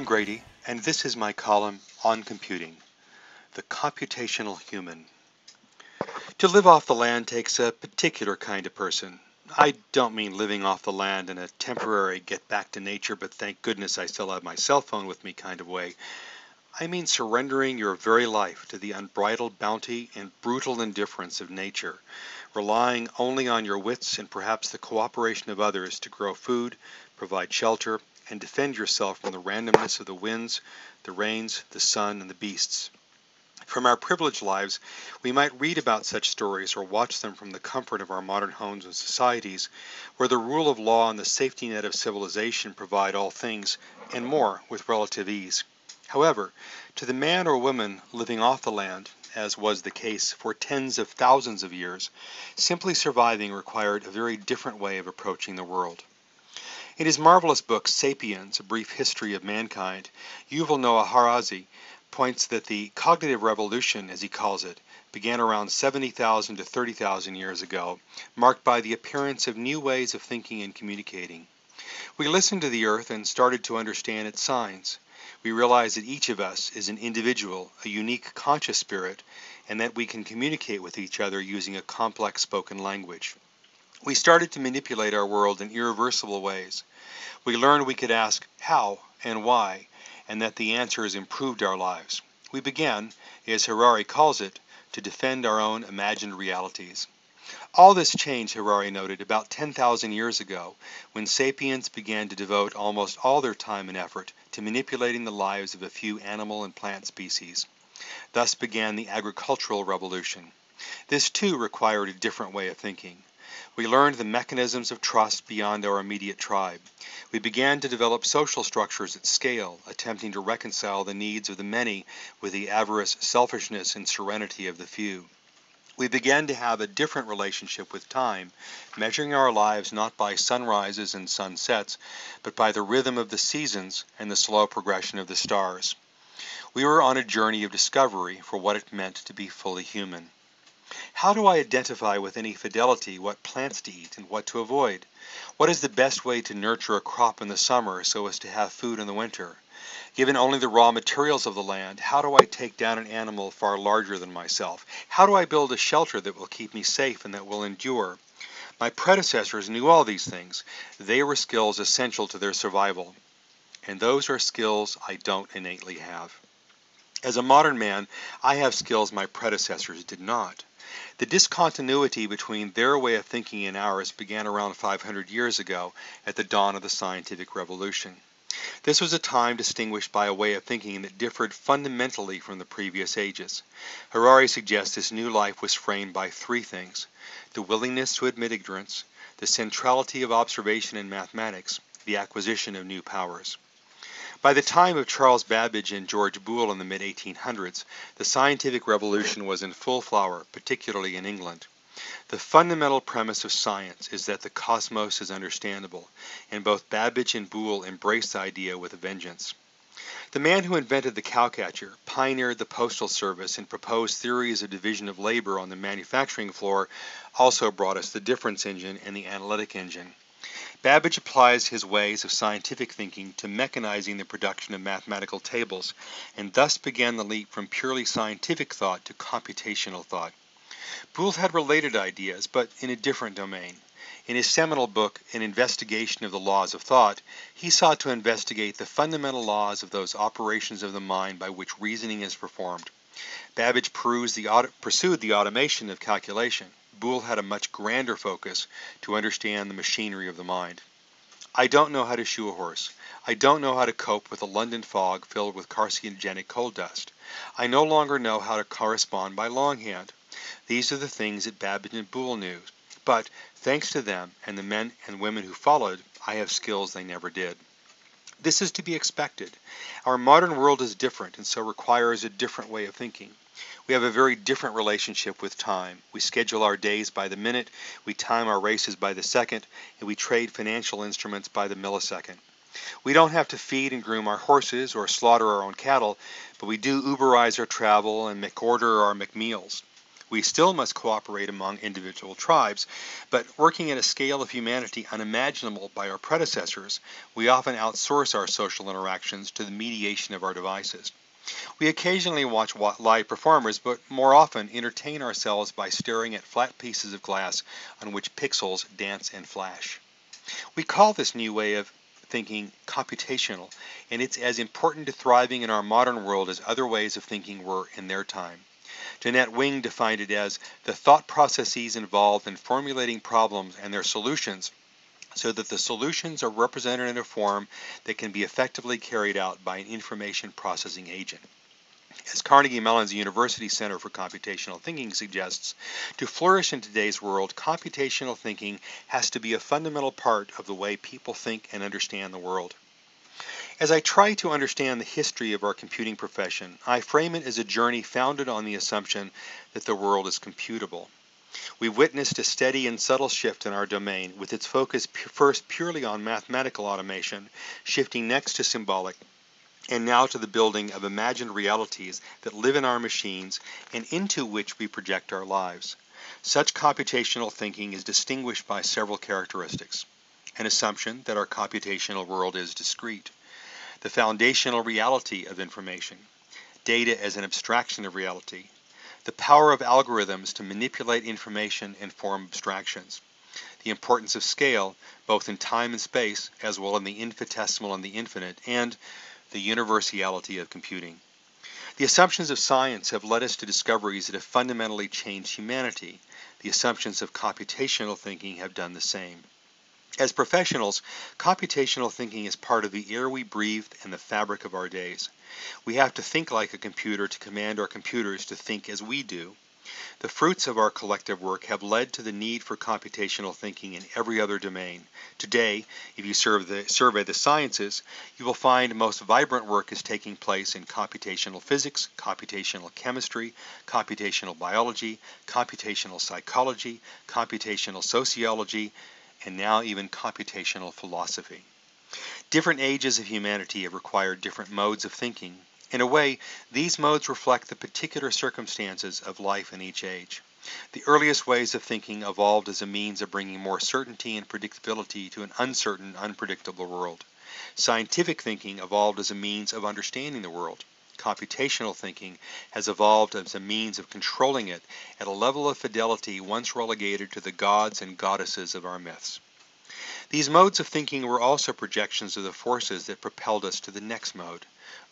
I'm Grady, and this is my column on computing The Computational Human. To live off the land takes a particular kind of person. I don't mean living off the land in a temporary get back to nature, but thank goodness I still have my cell phone with me kind of way. I mean surrendering your very life to the unbridled bounty and brutal indifference of nature, relying only on your wits and perhaps the cooperation of others to grow food, provide shelter, and defend yourself from the randomness of the winds, the rains, the sun, and the beasts. From our privileged lives, we might read about such stories or watch them from the comfort of our modern homes and societies, where the rule of law and the safety net of civilization provide all things, and more, with relative ease. However, to the man or woman living off the land, as was the case for tens of thousands of years, simply surviving required a very different way of approaching the world. In his marvelous book Sapiens, A Brief History of Mankind, Yuval Noah Harari points that the cognitive revolution, as he calls it, began around 70,000 to 30,000 years ago, marked by the appearance of new ways of thinking and communicating. We listened to the earth and started to understand its signs we realized that each of us is an individual, a unique conscious spirit, and that we can communicate with each other using a complex spoken language. We started to manipulate our world in irreversible ways. We learned we could ask how and why, and that the answers improved our lives. We began, as Harari calls it, to defend our own imagined realities. All this changed, Harari noted, about 10,000 years ago, when sapiens began to devote almost all their time and effort to manipulating the lives of a few animal and plant species. Thus began the agricultural revolution. This too required a different way of thinking. We learned the mechanisms of trust beyond our immediate tribe. We began to develop social structures at scale, attempting to reconcile the needs of the many with the avarice, selfishness, and serenity of the few we began to have a different relationship with time, measuring our lives not by sunrises and sunsets, but by the rhythm of the seasons and the slow progression of the stars. We were on a journey of discovery for what it meant to be fully human. How do I identify with any fidelity what plants to eat and what to avoid? What is the best way to nurture a crop in the summer so as to have food in the winter? Given only the raw materials of the land, how do I take down an animal far larger than myself? How do I build a shelter that will keep me safe and that will endure? My predecessors knew all these things. They were skills essential to their survival. And those are skills I don't innately have. As a modern man, I have skills my predecessors did not. The discontinuity between their way of thinking and ours began around 500 years ago at the dawn of the scientific revolution. This was a time distinguished by a way of thinking that differed fundamentally from the previous ages. Harari suggests this new life was framed by three things the willingness to admit ignorance, the centrality of observation in mathematics, the acquisition of new powers. By the time of Charles Babbage and George Boole in the mid 1800s, the scientific revolution was in full flower, particularly in England. The fundamental premise of science is that the cosmos is understandable, and both Babbage and Boole embraced the idea with a vengeance. The man who invented the cowcatcher, pioneered the postal service, and proposed theories of division of labor on the manufacturing floor also brought us the difference engine and the analytic engine. Babbage applies his ways of scientific thinking to mechanizing the production of mathematical tables, and thus began the leap from purely scientific thought to computational thought. Boole had related ideas, but in a different domain. In his seminal book, An Investigation of the Laws of Thought, he sought to investigate the fundamental laws of those operations of the mind by which reasoning is performed. Babbage pursued the automation of calculation. Boole had a much grander focus to understand the machinery of the mind. I don't know how to shoe a horse. I don't know how to cope with a London fog filled with carcinogenic coal dust. I no longer know how to correspond by longhand. These are the things that Babbage and Boole knew, but, thanks to them and the men and women who followed, I have skills they never did. This is to be expected. Our modern world is different and so requires a different way of thinking. We have a very different relationship with time. We schedule our days by the minute, we time our races by the second, and we trade financial instruments by the millisecond. We don't have to feed and groom our horses or slaughter our own cattle, but we do Uberize our travel and McOrder our McMeals. We still must cooperate among individual tribes, but working at a scale of humanity unimaginable by our predecessors, we often outsource our social interactions to the mediation of our devices. We occasionally watch live performers, but more often entertain ourselves by staring at flat pieces of glass on which pixels dance and flash. We call this new way of thinking computational, and it's as important to thriving in our modern world as other ways of thinking were in their time. Jeannette Wing defined it as the thought processes involved in formulating problems and their solutions so that the solutions are represented in a form that can be effectively carried out by an information processing agent. As Carnegie Mellon's University Center for Computational Thinking suggests, to flourish in today's world, computational thinking has to be a fundamental part of the way people think and understand the world. As I try to understand the history of our computing profession, I frame it as a journey founded on the assumption that the world is computable. We've witnessed a steady and subtle shift in our domain, with its focus first purely on mathematical automation, shifting next to symbolic, and now to the building of imagined realities that live in our machines and into which we project our lives. Such computational thinking is distinguished by several characteristics. An assumption that our computational world is discrete the foundational reality of information, data as an abstraction of reality, the power of algorithms to manipulate information and form abstractions, the importance of scale, both in time and space, as well in the infinitesimal and the infinite, and the universality of computing. The assumptions of science have led us to discoveries that have fundamentally changed humanity. The assumptions of computational thinking have done the same. As professionals, computational thinking is part of the air we breathe and the fabric of our days. We have to think like a computer to command our computers to think as we do. The fruits of our collective work have led to the need for computational thinking in every other domain. Today, if you survey the sciences, you will find most vibrant work is taking place in computational physics, computational chemistry, computational biology, computational psychology, computational sociology, and now even computational philosophy. Different ages of humanity have required different modes of thinking. In a way, these modes reflect the particular circumstances of life in each age. The earliest ways of thinking evolved as a means of bringing more certainty and predictability to an uncertain, unpredictable world. Scientific thinking evolved as a means of understanding the world. Computational thinking has evolved as a means of controlling it at a level of fidelity once relegated to the gods and goddesses of our myths. These modes of thinking were also projections of the forces that propelled us to the next mode.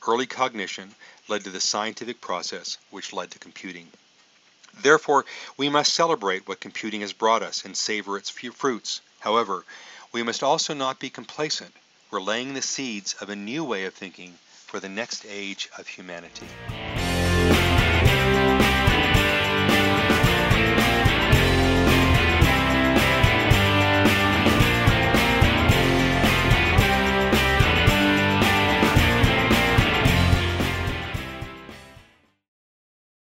Early cognition led to the scientific process, which led to computing. Therefore, we must celebrate what computing has brought us and savor its fruits. However, we must also not be complacent. We're laying the seeds of a new way of thinking for the next age of humanity.